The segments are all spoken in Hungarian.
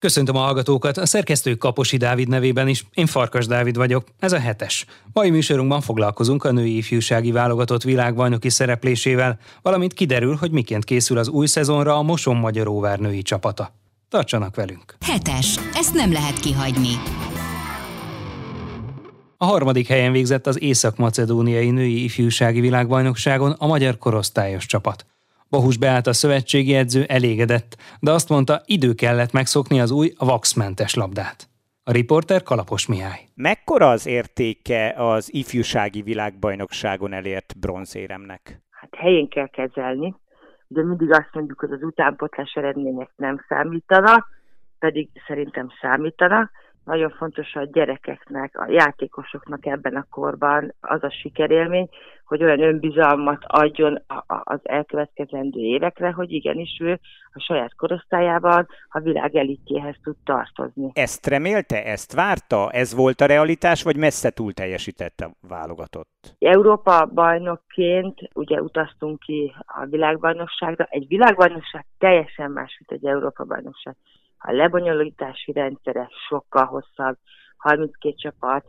Köszöntöm a hallgatókat, a szerkesztő Kaposi Dávid nevében is, én Farkas Dávid vagyok, ez a hetes. Mai műsorunkban foglalkozunk a női ifjúsági válogatott világbajnoki szereplésével, valamint kiderül, hogy miként készül az új szezonra a Moson Magyaróvár női csapata. Tartsanak velünk! Hetes, ezt nem lehet kihagyni. A harmadik helyen végzett az Észak-Macedóniai Női Ifjúsági Világbajnokságon a magyar korosztályos csapat. Bahus Beát a szövetségi edző elégedett, de azt mondta, idő kellett megszokni az új vaxmentes labdát. A riporter Kalapos Mihály. Mekkora az értéke az ifjúsági világbajnokságon elért bronzéremnek? Hát helyén kell kezelni, de mindig azt mondjuk, hogy az utánpotlás eredmények nem számítanak, pedig szerintem számítanak nagyon fontos a gyerekeknek, a játékosoknak ebben a korban az a sikerélmény, hogy olyan önbizalmat adjon az elkövetkezendő évekre, hogy igenis ő a saját korosztályában a világ elitjéhez tud tartozni. Ezt remélte, ezt várta? Ez volt a realitás, vagy messze túl teljesítette a válogatott? Európa bajnokként ugye utaztunk ki a világbajnokságra. Egy világbajnokság teljesen más, mint egy Európa bajnokság a lebonyolítási rendszere sokkal hosszabb, 32 csapat,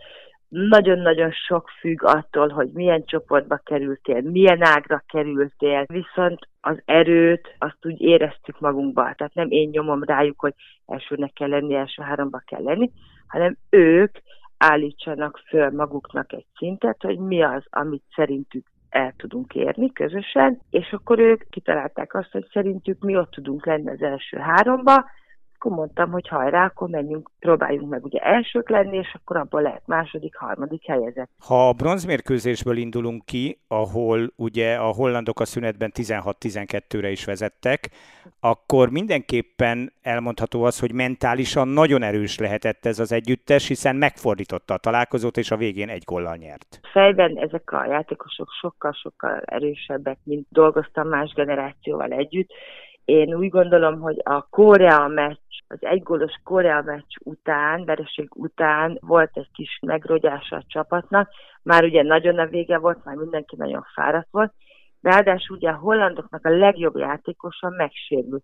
nagyon-nagyon sok függ attól, hogy milyen csoportba kerültél, milyen ágra kerültél, viszont az erőt azt úgy éreztük magunkba. Tehát nem én nyomom rájuk, hogy elsőnek kell lenni, első háromba kell lenni, hanem ők állítsanak föl maguknak egy szintet, hogy mi az, amit szerintük el tudunk érni közösen, és akkor ők kitalálták azt, hogy szerintük mi ott tudunk lenni az első háromba, akkor mondtam, hogy hajrá, akkor menjünk, próbáljunk meg ugye elsők lenni, és akkor abból lehet második, harmadik helyezett. Ha a bronzmérkőzésből indulunk ki, ahol ugye a hollandok a szünetben 16-12-re is vezettek, akkor mindenképpen elmondható az, hogy mentálisan nagyon erős lehetett ez az együttes, hiszen megfordította a találkozót, és a végén egy gollal nyert. Fejben ezek a játékosok sokkal-sokkal erősebbek, mint dolgoztam más generációval együtt, én úgy gondolom, hogy a Korea meccs, az egygólos Korea meccs után, vereség után volt egy kis megrogyása a csapatnak. Már ugye nagyon a vége volt, már mindenki nagyon fáradt volt. Ráadásul ugye a hollandoknak a legjobb játékosa megsérült.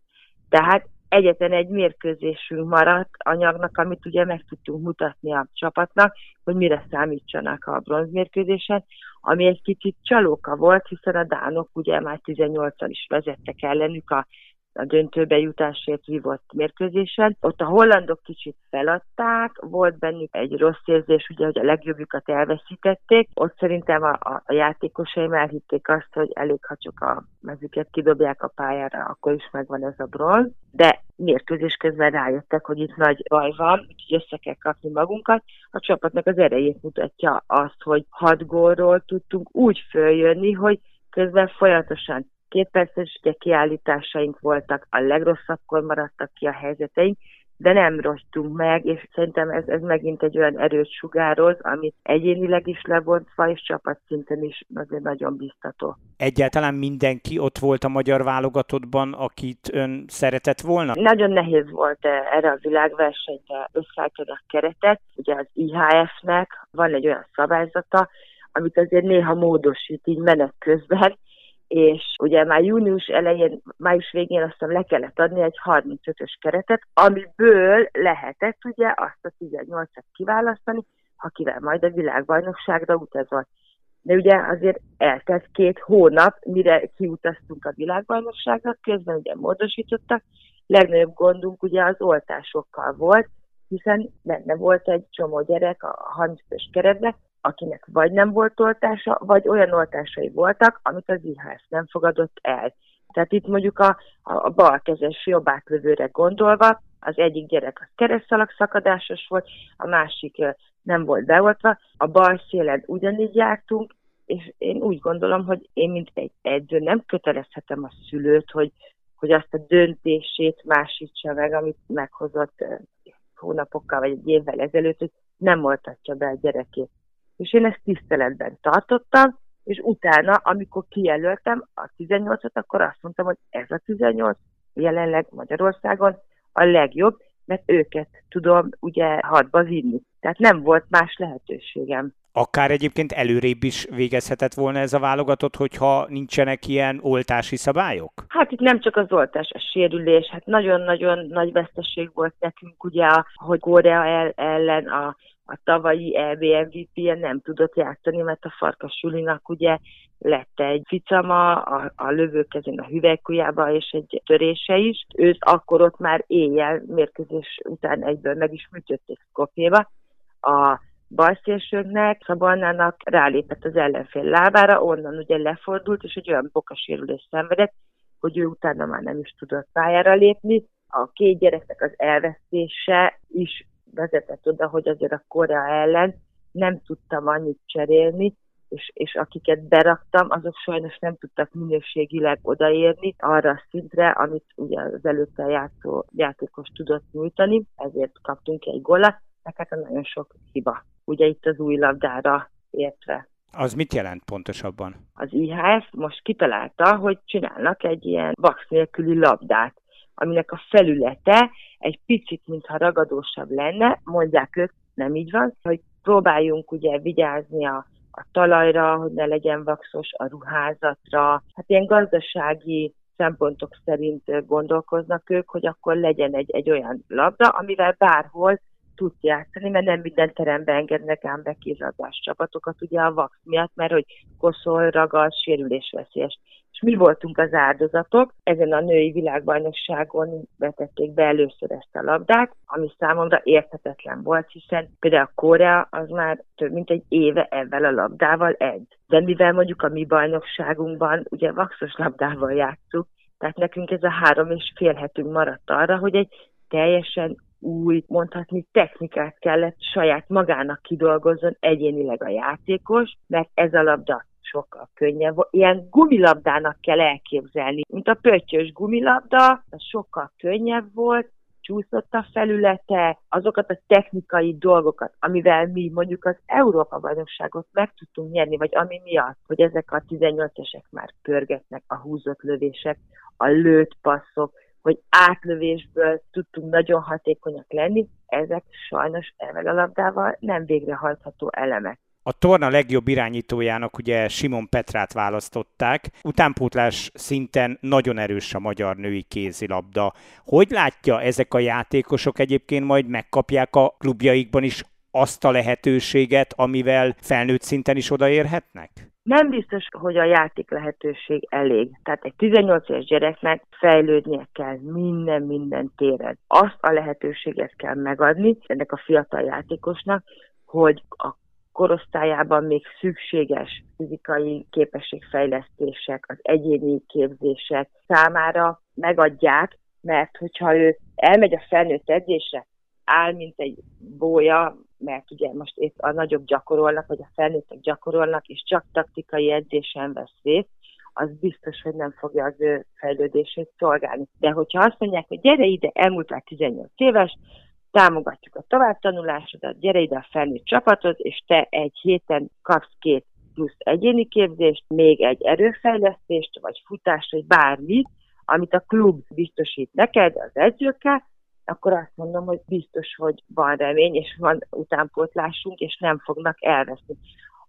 Tehát egyetlen egy mérkőzésünk maradt anyagnak, amit ugye meg tudtunk mutatni a csapatnak, hogy mire számítsanak a bronzmérkőzésen, ami egy kicsit csalóka volt, hiszen a dánok ugye már 18-an is vezettek ellenük a a döntőbe jutásért vívott mérkőzésen. Ott a hollandok kicsit feladták, volt bennük egy rossz érzés, ugye, hogy a legjobbjukat elveszítették. Ott szerintem a, a, a játékosaim elhitték azt, hogy elég, ha csak a mezüket kidobják a pályára, akkor is megvan ez a bronz. De mérkőzés közben rájöttek, hogy itt nagy baj van, úgyhogy össze kell kapni magunkat. A csapatnak az erejét mutatja azt, hogy hat gólról tudtunk úgy följönni, hogy közben folyamatosan két perces ugye kiállításaink voltak, a legrosszabbkor maradtak ki a helyzeteink, de nem rogytunk meg, és szerintem ez, ez megint egy olyan erőt sugároz, amit egyénileg is lebontva, és csapatszinten is azért nagyon biztató. Egyáltalán mindenki ott volt a magyar válogatottban, akit ön szeretett volna? Nagyon nehéz volt erre a világversenyre összeállítani a keretet. Ugye az IHF-nek van egy olyan szabályzata, amit azért néha módosít így menet közben, és ugye már június elején, május végén azt hiszem le kellett adni egy 35-ös keretet, amiből lehetett ugye azt a 18-at kiválasztani, akivel majd a világbajnokságra utazol. De ugye azért eltelt két hónap, mire kiutaztunk a világbajnokságra, közben ugye módosítottak, legnagyobb gondunk ugye az oltásokkal volt, hiszen benne volt egy csomó gyerek a 35-ös keretben, akinek vagy nem volt oltása, vagy olyan oltásai voltak, amit az IHS nem fogadott el. Tehát itt mondjuk a, a balkezes jobb átlövőre gondolva, az egyik gyerek az keresztalag szakadásos volt, a másik nem volt beoltva, a bal szélen ugyanígy jártunk, és én úgy gondolom, hogy én, mint egy edző, nem kötelezhetem a szülőt, hogy, hogy azt a döntését másítsa meg, amit meghozott hónapokkal vagy egy évvel ezelőtt, hogy nem oltatja be a gyerekét és én ezt tiszteletben tartottam, és utána, amikor kijelöltem a 18-ot, akkor azt mondtam, hogy ez a 18 jelenleg Magyarországon a legjobb, mert őket tudom ugye hadba vinni. Tehát nem volt más lehetőségem. akár egyébként előrébb is végezhetett volna ez a válogatott, hogyha nincsenek ilyen oltási szabályok? Hát itt nem csak az oltás, a sérülés, hát nagyon-nagyon nagy veszteség volt nekünk ugye, hogy Korea ellen a a tavalyi EB mvp nem tudott játszani, mert a Farkas Julinak ugye lett egy ficama a, a lövőkezén a hüvelykujjába, és egy törése is. Őt akkor ott már éjjel mérkőzés után egyből meg is műtötték Skopjéba. A balszélsőknek, Szabalnának rálépett az ellenfél lábára, onnan ugye lefordult, és egy olyan bokasérülés szenvedett, hogy ő utána már nem is tudott pályára lépni. A két gyereknek az elvesztése is vezetett oda, hogy azért a Korea ellen nem tudtam annyit cserélni, és, és akiket beraktam, azok sajnos nem tudtak minőségileg odaérni arra a szintre, amit ugye az előtte játszó játékos tudott nyújtani, ezért kaptunk egy gólat, meg hát nagyon sok hiba. Ugye itt az új labdára értve. Az mit jelent pontosabban? Az IHF most kitalálta, hogy csinálnak egy ilyen vax nélküli labdát, aminek a felülete egy picit, mintha ragadósabb lenne, mondják ők, nem így van, hogy próbáljunk ugye vigyázni a, a talajra, hogy ne legyen vaxos, a ruházatra. Hát ilyen gazdasági szempontok szerint gondolkoznak ők, hogy akkor legyen egy, egy olyan labda, amivel bárhol tudsz játszani, mert nem minden teremben engednek ám be csapatokat, ugye a vax miatt, mert hogy koszol, ragad, sérülésveszélyes. És mi voltunk az áldozatok, ezen a női világbajnokságon vetették be először ezt a labdát, ami számomra érthetetlen volt, hiszen például a Korea az már több mint egy éve ezzel a labdával egy. De mivel mondjuk a mi bajnokságunkban ugye vaxos labdával játszunk, tehát nekünk ez a három és fél hetünk maradt arra, hogy egy teljesen új, mondhatni technikát kellett saját magának kidolgozzon egyénileg a játékos, mert ez a labda sokkal könnyebb. Ilyen gumilabdának kell elképzelni, mint a pöttyös gumilabda, az sokkal könnyebb volt, csúszott a felülete, azokat a technikai dolgokat, amivel mi mondjuk az Európa bajnokságot meg tudtunk nyerni, vagy ami miatt, hogy ezek a 18-esek már pörgetnek, a húzott lövések, a lőtt passzok, hogy átlövésből tudtunk nagyon hatékonyak lenni, ezek sajnos ezzel a labdával nem végrehajtható elemek. A torna legjobb irányítójának ugye Simon Petrát választották. Utánpótlás szinten nagyon erős a magyar női kézilabda. Hogy látja ezek a játékosok egyébként majd megkapják a klubjaikban is azt a lehetőséget, amivel felnőtt szinten is odaérhetnek? nem biztos, hogy a játék lehetőség elég. Tehát egy 18 éves gyereknek fejlődnie kell minden-minden téren. Azt a lehetőséget kell megadni ennek a fiatal játékosnak, hogy a korosztályában még szükséges fizikai képességfejlesztések, az egyéni képzések számára megadják, mert hogyha ő elmegy a felnőtt edzésre, áll, mint egy bója, mert ugye most épp a nagyobb gyakorolnak, vagy a felnőttek gyakorolnak, és csak taktikai edzésen vesz részt, az biztos, hogy nem fogja az ő fejlődését szolgálni. De hogyha azt mondják, hogy gyere ide, elmúltál 18 éves, támogatjuk a továbbtanulásodat, gyere ide a felnőtt csapatod, és te egy héten kapsz két plusz egyéni képzést, még egy erőfejlesztést, vagy futást, vagy bármit, amit a klub biztosít neked az edzőkkel, akkor azt mondom, hogy biztos, hogy van remény, és van utánpótlásunk, és nem fognak elveszni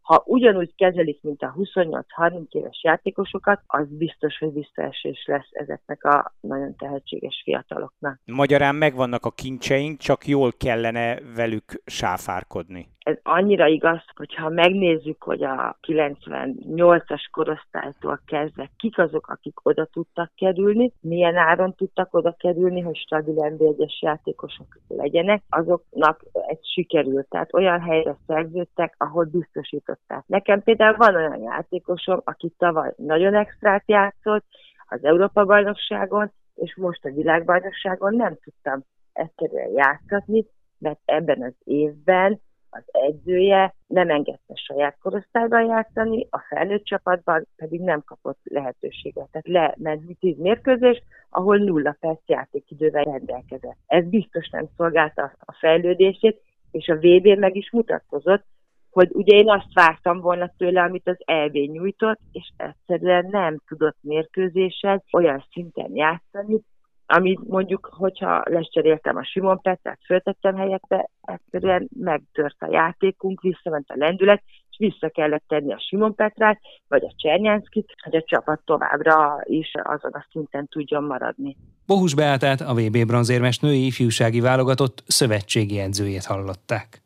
ha ugyanúgy kezelik, mint a 28-30 éves játékosokat, az biztos, hogy visszaesés lesz ezeknek a nagyon tehetséges fiataloknak. Magyarán megvannak a kincseink, csak jól kellene velük sáfárkodni. Ez annyira igaz, hogyha megnézzük, hogy a 98-as korosztálytól kezdve kik azok, akik oda tudtak kerülni, milyen áron tudtak oda kerülni, hogy stabil nb játékosok legyenek, azoknak egy sikerült. Tehát olyan helyre szerződtek, ahol biztosított játszották. Nekem például van olyan játékosom, aki tavaly nagyon extrát játszott az Európa-bajnokságon, és most a világbajnokságon nem tudtam egyszerűen játszatni, mert ebben az évben az edzője nem engedte saját korosztályban játszani, a felnőtt csapatban pedig nem kapott lehetőséget. Tehát lement 10 mérkőzés, ahol nulla perc játékidővel rendelkezett. Ez biztos nem szolgálta a fejlődését, és a VB meg is mutatkozott, hogy ugye én azt vártam volna tőle, amit az EV nyújtott, és egyszerűen nem tudott mérkőzésen olyan szinten játszani, Ami mondjuk, hogyha lecseréltem a Simon Petrát, föltettem helyette, egyszerűen megtört a játékunk, visszament a lendület, és vissza kellett tenni a Simon Petrát, vagy a Csernyánszkit, hogy a csapat továbbra is azon a szinten tudjon maradni. Bohus Beátát, a VB bronzérmes női ifjúsági válogatott szövetségi edzőjét hallották.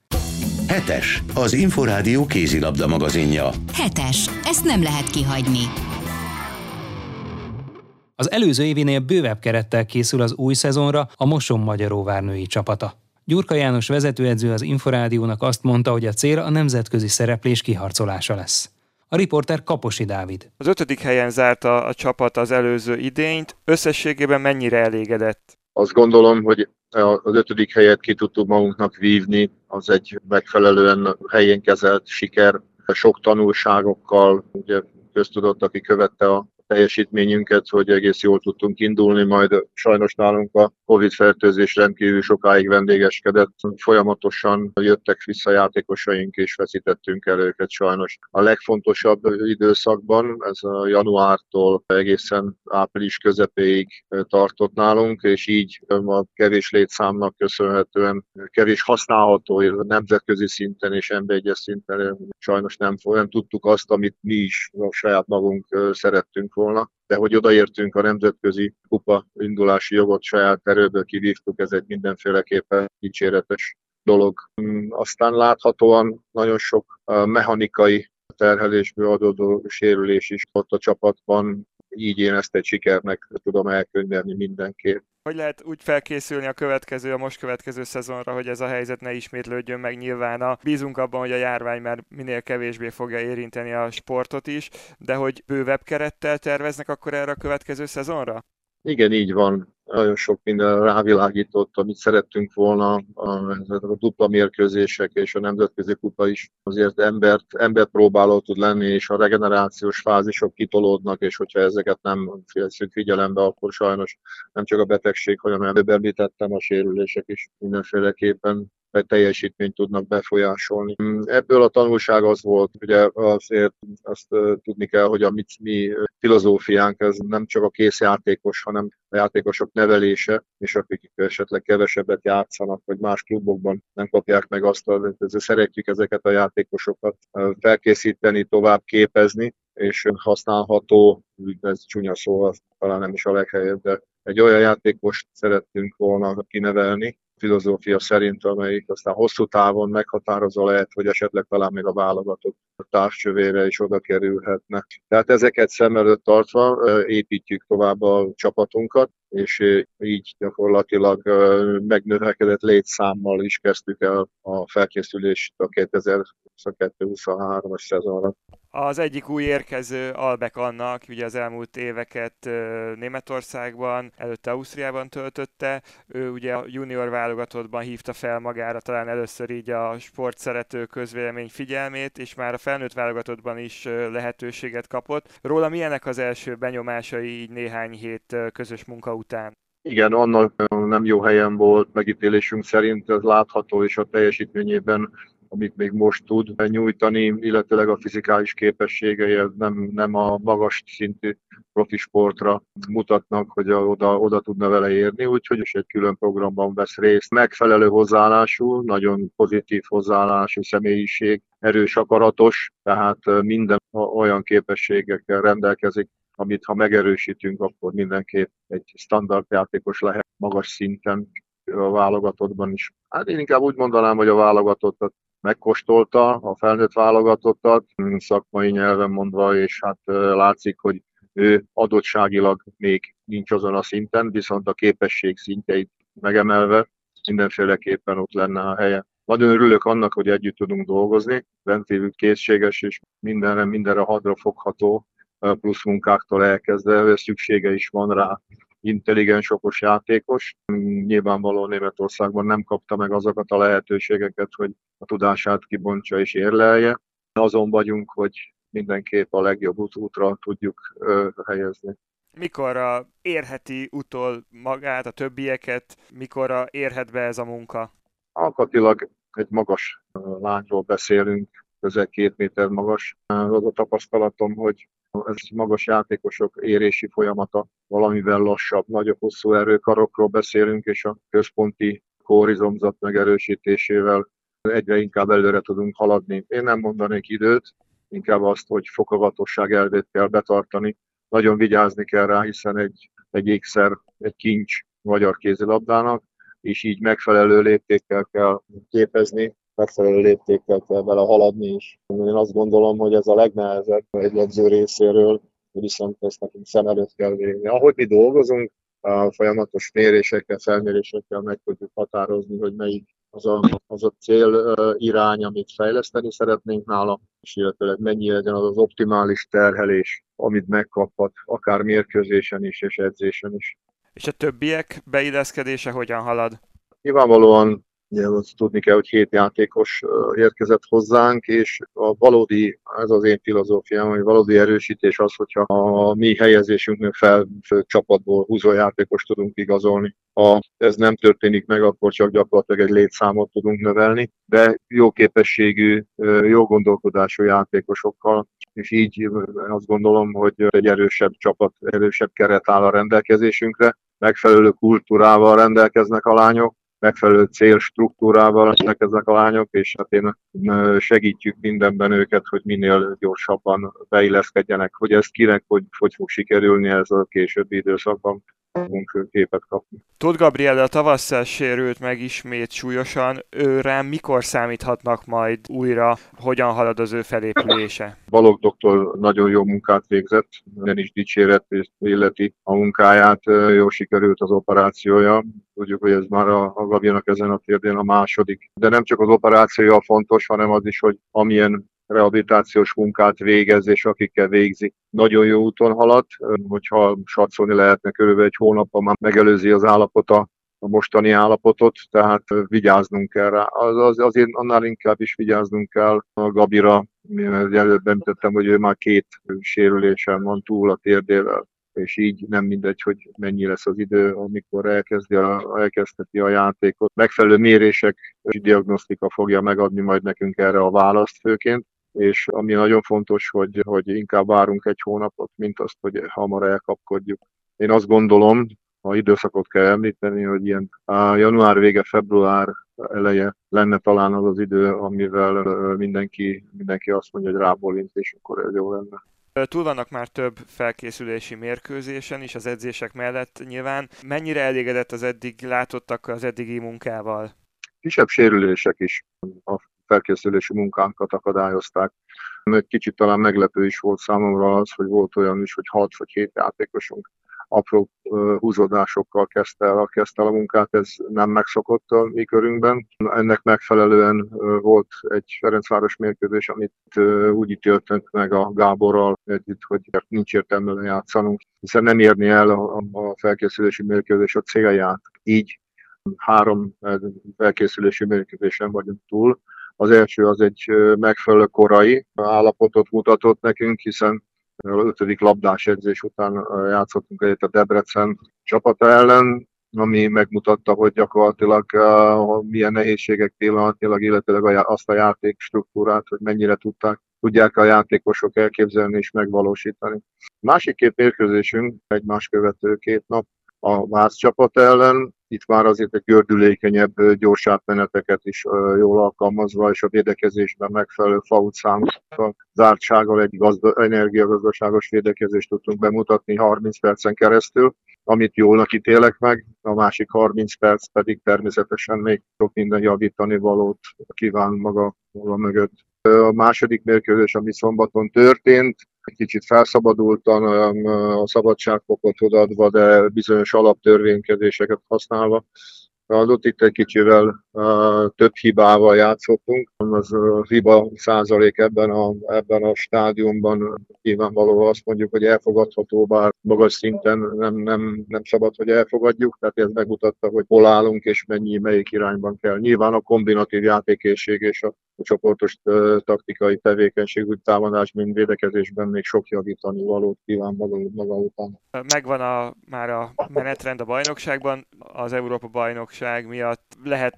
Hetes, az Inforádió kézilabda magazinja. Hetes, ezt nem lehet kihagyni. Az előző évinél bővebb kerettel készül az új szezonra a Moson Magyaróvár női csapata. Gyurka János vezetőedző az Inforádiónak azt mondta, hogy a cél a nemzetközi szereplés kiharcolása lesz. A riporter Kaposi Dávid. Az ötödik helyen zárta a csapat az előző idényt. Összességében mennyire elégedett? Azt gondolom, hogy az ötödik helyet ki tudtuk magunknak vívni, az egy megfelelően helyén kezelt siker, sok tanulságokkal, ugye köztudott, aki követte a teljesítményünket, hogy egész jól tudtunk indulni, majd sajnos nálunk a Covid fertőzés rendkívül sokáig vendégeskedett, folyamatosan jöttek vissza játékosaink, és veszítettünk el őket sajnos. A legfontosabb időszakban, ez a januártól egészen április közepéig tartott nálunk, és így a kevés létszámnak köszönhetően kevés használható nemzetközi szinten és emberegyes szinten sajnos nem, nem tudtuk azt, amit mi is a saját magunk szerettünk volna, de hogy odaértünk a nemzetközi kupa indulási jogot saját erőből kivívtuk, ez egy mindenféleképpen dicséretes dolog. Aztán láthatóan nagyon sok mechanikai terhelésből adódó sérülés is ott a csapatban, így én ezt egy sikernek tudom elkönyvelni mindenképp. Hogy lehet úgy felkészülni a következő, a most következő szezonra, hogy ez a helyzet ne ismétlődjön meg nyilván. A, bízunk abban, hogy a járvány már minél kevésbé fogja érinteni a sportot is, de hogy bővebb kerettel terveznek akkor erre a következő szezonra? Igen, így van nagyon sok minden rávilágított, amit szerettünk volna, a, a dupla mérkőzések és a nemzetközi kupa is azért embert, embert próbáló tud lenni, és a regenerációs fázisok kitolódnak, és hogyha ezeket nem veszünk figyelembe, akkor sajnos nem csak a betegség, hanem előbb említettem, a sérülések is mindenféleképpen teljesítményt tudnak befolyásolni. Ebből a tanulság az volt, ugye azért azt tudni kell, hogy a mi, mi filozófiánk ez nem csak a készjátékos, hanem a játékosok nevelése, és akik esetleg kevesebbet játszanak, vagy más klubokban nem kapják meg azt, hogy szeretjük ezeket a játékosokat felkészíteni, tovább képezni, és használható, ez csúnya szó, talán nem is a leghelyebb, de egy olyan játékost szerettünk volna kinevelni, filozófia szerint, amelyik aztán hosszú távon meghatározó lehet, hogy esetleg talán még a válogatott társcsövére is oda kerülhetne. Tehát ezeket szem előtt tartva építjük tovább a csapatunkat, és így gyakorlatilag megnövekedett létszámmal is kezdtük el a felkészülést a 2022-23-as szezonra. Az egyik új érkező Albek annak, ugye az elmúlt éveket Németországban, előtte Ausztriában töltötte. Ő ugye a junior válogatottban hívta fel magára talán először így a sportszerető közvélemény figyelmét, és már a felnőtt válogatottban is lehetőséget kapott. Róla milyenek az első benyomásai így néhány hét közös munka után? Igen, annak nem jó helyen volt megítélésünk szerint, ez látható, és a teljesítményében amit még most tud nyújtani, illetőleg a fizikális képességei nem, nem a magas szintű profi sportra mutatnak, hogy oda, oda tudna vele érni, úgyhogy is egy külön programban vesz részt. Megfelelő hozzáállású, nagyon pozitív hozzáállású személyiség, erős akaratos, tehát minden olyan képességekkel rendelkezik, amit ha megerősítünk, akkor mindenképp egy standard játékos lehet magas szinten a válogatottban is. Hát én inkább úgy mondanám, hogy a válogatottat megkóstolta a felnőtt válogatottat, szakmai nyelven mondva, és hát látszik, hogy ő adottságilag még nincs azon a szinten, viszont a képesség szintjeit megemelve mindenféleképpen ott lenne a helye. Nagyon örülök annak, hogy együtt tudunk dolgozni, rendkívül készséges és mindenre, mindenre hadra fogható plusz munkáktól elkezdve, szüksége is van rá intelligens, okos játékos. Nyilvánvalóan Németországban nem kapta meg azokat a lehetőségeket, hogy a tudását kibontsa és érlelje. Azon vagyunk, hogy mindenképp a legjobb útra tudjuk helyezni. Mikorra érheti utol magát, a többieket, mikorra érhet be ez a munka? Alkatilag egy magas lányról beszélünk, közel két méter magas. Az a tapasztalatom, hogy Ez magas játékosok érési folyamata valamivel lassabb, nagyobb hosszú erőkarokról beszélünk, és a központi kórizomzat megerősítésével egyre inkább előre tudunk haladni. Én nem mondanék időt, inkább azt, hogy fokovatosság elvét kell betartani. Nagyon vigyázni kell rá, hiszen egy, egy ékszer, egy kincs magyar kézilabdának, és így megfelelő léptékkel kell képezni, megfelelő léptékkel kell vele haladni is. Én azt gondolom, hogy ez a legnehezebb egy edző részéről, viszont ezt nekünk szem előtt kell végni. Ahogy mi dolgozunk, a folyamatos mérésekkel, felmérésekkel meg tudjuk határozni, hogy melyik az a, az a cél irány, amit fejleszteni szeretnénk nála, és illetőleg mennyi legyen az az optimális terhelés, amit megkaphat, akár mérkőzésen is és edzésen is. És a többiek beilleszkedése hogyan halad? Nyilvánvalóan Ugye azt tudni kell, hogy hét játékos érkezett hozzánk, és a valódi, ez az én filozófiám, hogy valódi erősítés az, hogyha a mi helyezésünknek fel csapatból húzó játékos tudunk igazolni. Ha ez nem történik meg, akkor csak gyakorlatilag egy létszámot tudunk növelni, de jó képességű, jó gondolkodású játékosokkal, és így azt gondolom, hogy egy erősebb csapat, erősebb keret áll a rendelkezésünkre, megfelelő kultúrával rendelkeznek a lányok, megfelelő célstruktúrával lesznek ezek a lányok, és hát én segítjük mindenben őket, hogy minél gyorsabban beilleszkedjenek, hogy ez kinek, hogy, hogy fog sikerülni ez a későbbi időszakban fogunk képet kapni. Tóth Gabriel a tavasszal sérült meg ismét súlyosan. Őre mikor számíthatnak majd újra, hogyan halad az ő felépülése? Balog doktor nagyon jó munkát végzett, minden is dicséret illeti a munkáját, jó sikerült az operációja. Tudjuk, hogy ez már a, a Gabinak ezen a térdén a második. De nem csak az operációja fontos, hanem az is, hogy amilyen rehabilitációs munkát végez, és akikkel végzi. Nagyon jó úton halad, hogyha satszolni lehetne körülbelül egy hónapban már megelőzi az állapota a mostani állapotot, tehát vigyáznunk kell rá. Az, az, azért annál inkább is vigyáznunk kell a Gabira, mert előbb említettem, hogy ő már két sérülésen van túl a térdével és így nem mindegy, hogy mennyi lesz az idő, amikor elkezdi a, elkezdheti a játékot. Megfelelő mérések és diagnosztika fogja megadni majd nekünk erre a választ főként és ami nagyon fontos, hogy, hogy inkább várunk egy hónapot, mint azt, hogy hamar elkapkodjuk. Én azt gondolom, ha időszakot kell említeni, hogy ilyen a január vége, február eleje lenne talán az az idő, amivel mindenki, mindenki azt mondja, hogy rábólint, és akkor ez jó lenne. Túl vannak már több felkészülési mérkőzésen is az edzések mellett nyilván. Mennyire elégedett az eddig látottak az eddigi munkával? Kisebb sérülések is a felkészülési munkánkat akadályozták. Egy kicsit talán meglepő is volt számomra az, hogy volt olyan is, hogy 6 vagy 7 játékosunk apró húzódásokkal kezdte el, kezdte el a munkát, ez nem megszokott a mi körünkben. Ennek megfelelően volt egy Ferencváros mérkőzés, amit úgy ítéltünk meg a Gáborral együtt, hogy nincs értelme játszanunk, hiszen nem érni el a felkészülési mérkőzés a célját. Így három felkészülési mérkőzésen vagyunk túl, az első az egy megfelelő korai állapotot mutatott nekünk, hiszen a ötödik labdás edzés után játszottunk egyet a Debrecen csapata ellen, ami megmutatta, hogy gyakorlatilag milyen nehézségek pillanatilag, illetve azt a játék struktúrát, hogy mennyire tudták, tudják a játékosok elképzelni és megvalósítani. Másik két mérkőzésünk, egymás követő két nap, a Vász csapat ellen. Itt már azért egy gördülékenyebb, gyors átmeneteket is jól alkalmazva, és a védekezésben megfelelő fautszámokkal, zártsággal egy gazda, energiagazdaságos védekezést tudtunk bemutatni 30 percen keresztül, amit jólnak ítélek meg, a másik 30 perc pedig természetesen még sok minden javítani valót kíván maga, maga mögött. A második mérkőzés, ami szombaton történt, egy kicsit felszabadultan, a szabadságfokot odaadva, de bizonyos alaptörvénykezéseket használva. Adott itt egy kicsivel több hibával játszottunk. Az hiba százalék ebben a, ebben a stádiumban nyilvánvalóan azt mondjuk, hogy elfogadható, bár magas szinten nem, nem, nem szabad, hogy elfogadjuk, tehát ez megmutatta, hogy hol állunk és mennyi, melyik irányban kell. Nyilván a kombinatív játékészség és a csoportos taktikai tevékenység úgy támadás, mint védekezésben még sok javítani valót kíván maga, maga után. Megvan a, már a menetrend a bajnokságban, az Európa bajnokság miatt lehet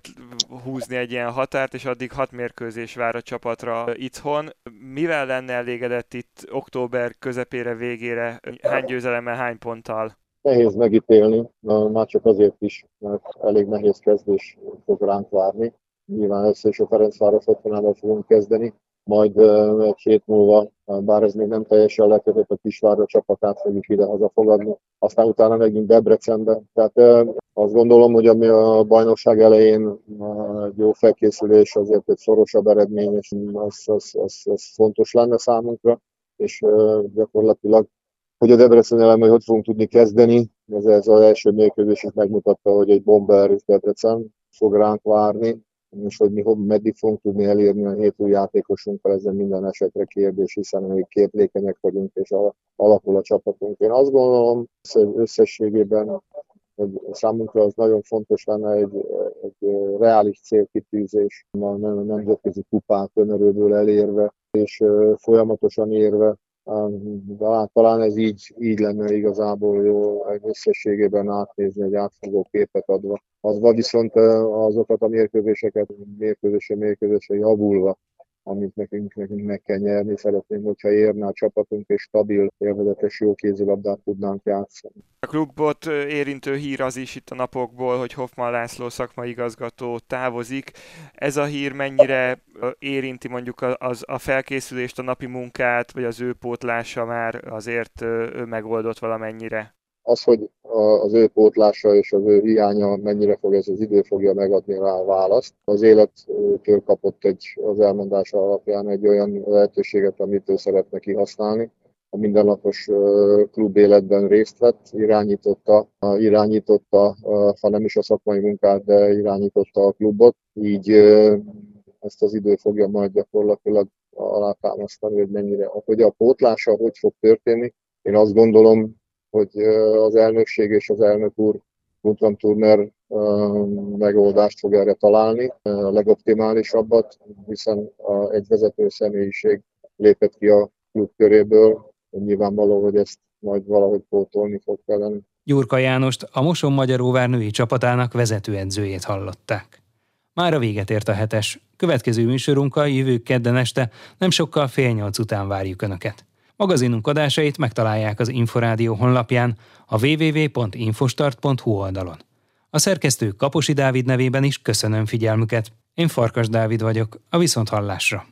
húzni egy ilyen határt, és addig hat mérkőzés vár a csapatra itthon. Mivel lenne elégedett itt október közepére, végére? Hány győzelemmel, hány ponttal? Nehéz megítélni, már csak azért is, mert elég nehéz kezdés fog ránk várni. Nyilván össze is a Ferencváros otthonával fogunk kezdeni, majd egy hét múlva, bár ez még nem teljesen lekötött, a Kisvárda csapatát fogjuk ide hazafogadni. Aztán utána megyünk Debrecenbe. Tehát azt gondolom, hogy ami a bajnokság elején egy jó felkészülés, azért egy szorosabb eredmény, és az, az, az, az fontos lenne számunkra, és gyakorlatilag hogy a Debrecen ellen hogy hogy fogunk tudni kezdeni. Ez, ez az első mérkőzés is megmutatta, hogy egy bomber Debrecen fog ránk várni, és hogy mi meddig fogunk tudni elérni a hét játékosunkkal, ez minden esetre kérdés, hiszen még képlékenyek vagyunk, és alakul a csapatunk. Én azt gondolom összességében, hogy számunkra az nagyon fontos lenne egy, egy reális célkitűzés, a nemzetközi kupát önörődől elérve, és folyamatosan érve talán, talán ez így, így lenne igazából jó egy összességében átnézni, egy átfogó képet adva. Azva viszont azokat a mérkőzéseket mérkőzésre mérkőzésre javulva amit nekünk, nekünk meg kell nyerni. Szeretném, hogyha érne a csapatunk, és stabil, élvezetes, jó kézilabdát tudnánk játszani. A klubot érintő hír az is itt a napokból, hogy Hoffman László szakmai igazgató távozik. Ez a hír mennyire érinti mondjuk az, a felkészülést, a napi munkát, vagy az ő pótlása már azért megoldott valamennyire? Az, hogy az ő pótlása és az ő hiánya mennyire fog ez az idő fogja megadni rá a választ. Az élettől kapott egy, az elmondása alapján egy olyan lehetőséget, amit ő szeretne kihasználni. A mindennapos klub életben részt vett, irányította, irányította, ha nem is a szakmai munkát, de irányította a klubot. Így ezt az idő fogja majd gyakorlatilag alátámasztani, hogy mennyire, hogy a pótlása hogy fog történni. Én azt gondolom, hogy az elnökség és az elnök úr Guntram Turner megoldást fog erre találni, a legoptimálisabbat, hiszen egy vezető személyiség lépett ki a klub köréből, nyilvánvaló, hogy ezt majd valahogy pótolni fog kellene. Gyurka Jánost, a Moson Magyaróvár női csapatának vezetőedzőjét hallották. Már a véget ért a hetes. Következő műsorunkkal jövő kedden este nem sokkal fél nyolc után várjuk Önöket. Magazinunk adásait megtalálják az Inforádió honlapján, a www.infostart.hu oldalon. A szerkesztő Kaposi Dávid nevében is köszönöm figyelmüket. Én Farkas Dávid vagyok, a Viszonthallásra.